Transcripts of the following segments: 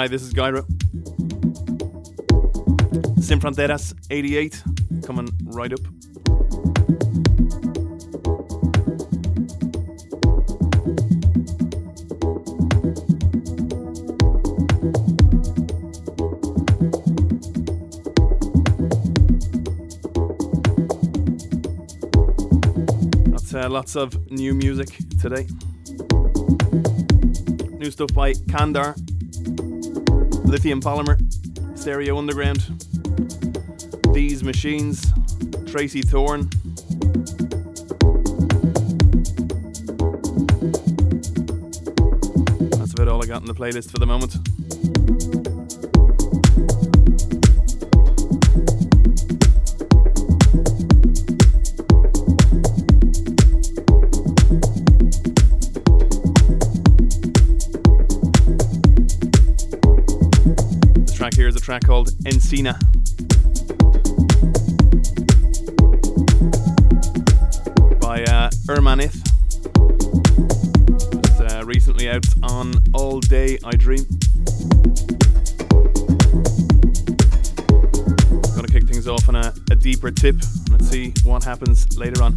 Hi, this is Guy Ro. Sin Fronteras 88 coming right up. Uh, lots of new music today. New stuff by Kandar, Lithium Polymer, Stereo Underground, These Machines, Tracey Thorn. That's about all I got in the playlist for the moment. Track called Ensina. By uh, Hermanez. It's uh, recently out on All Day I Dream. Gonna kick things off on a, a deeper tip. Let's see what happens later on.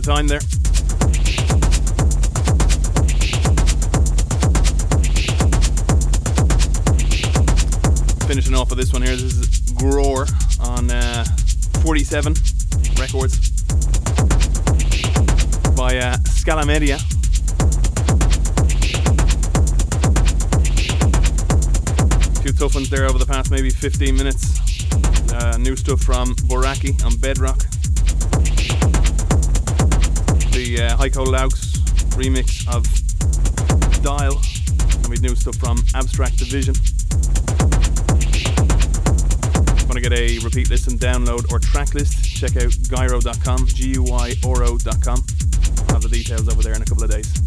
Time there. Heiko Laux remix of Dial. And we new stuff from Abstract Division. Want to get a repeat listen, and download, or track list? Check out guyro.com, G U Y O R-O.com. I'll have the details over there in a couple of days.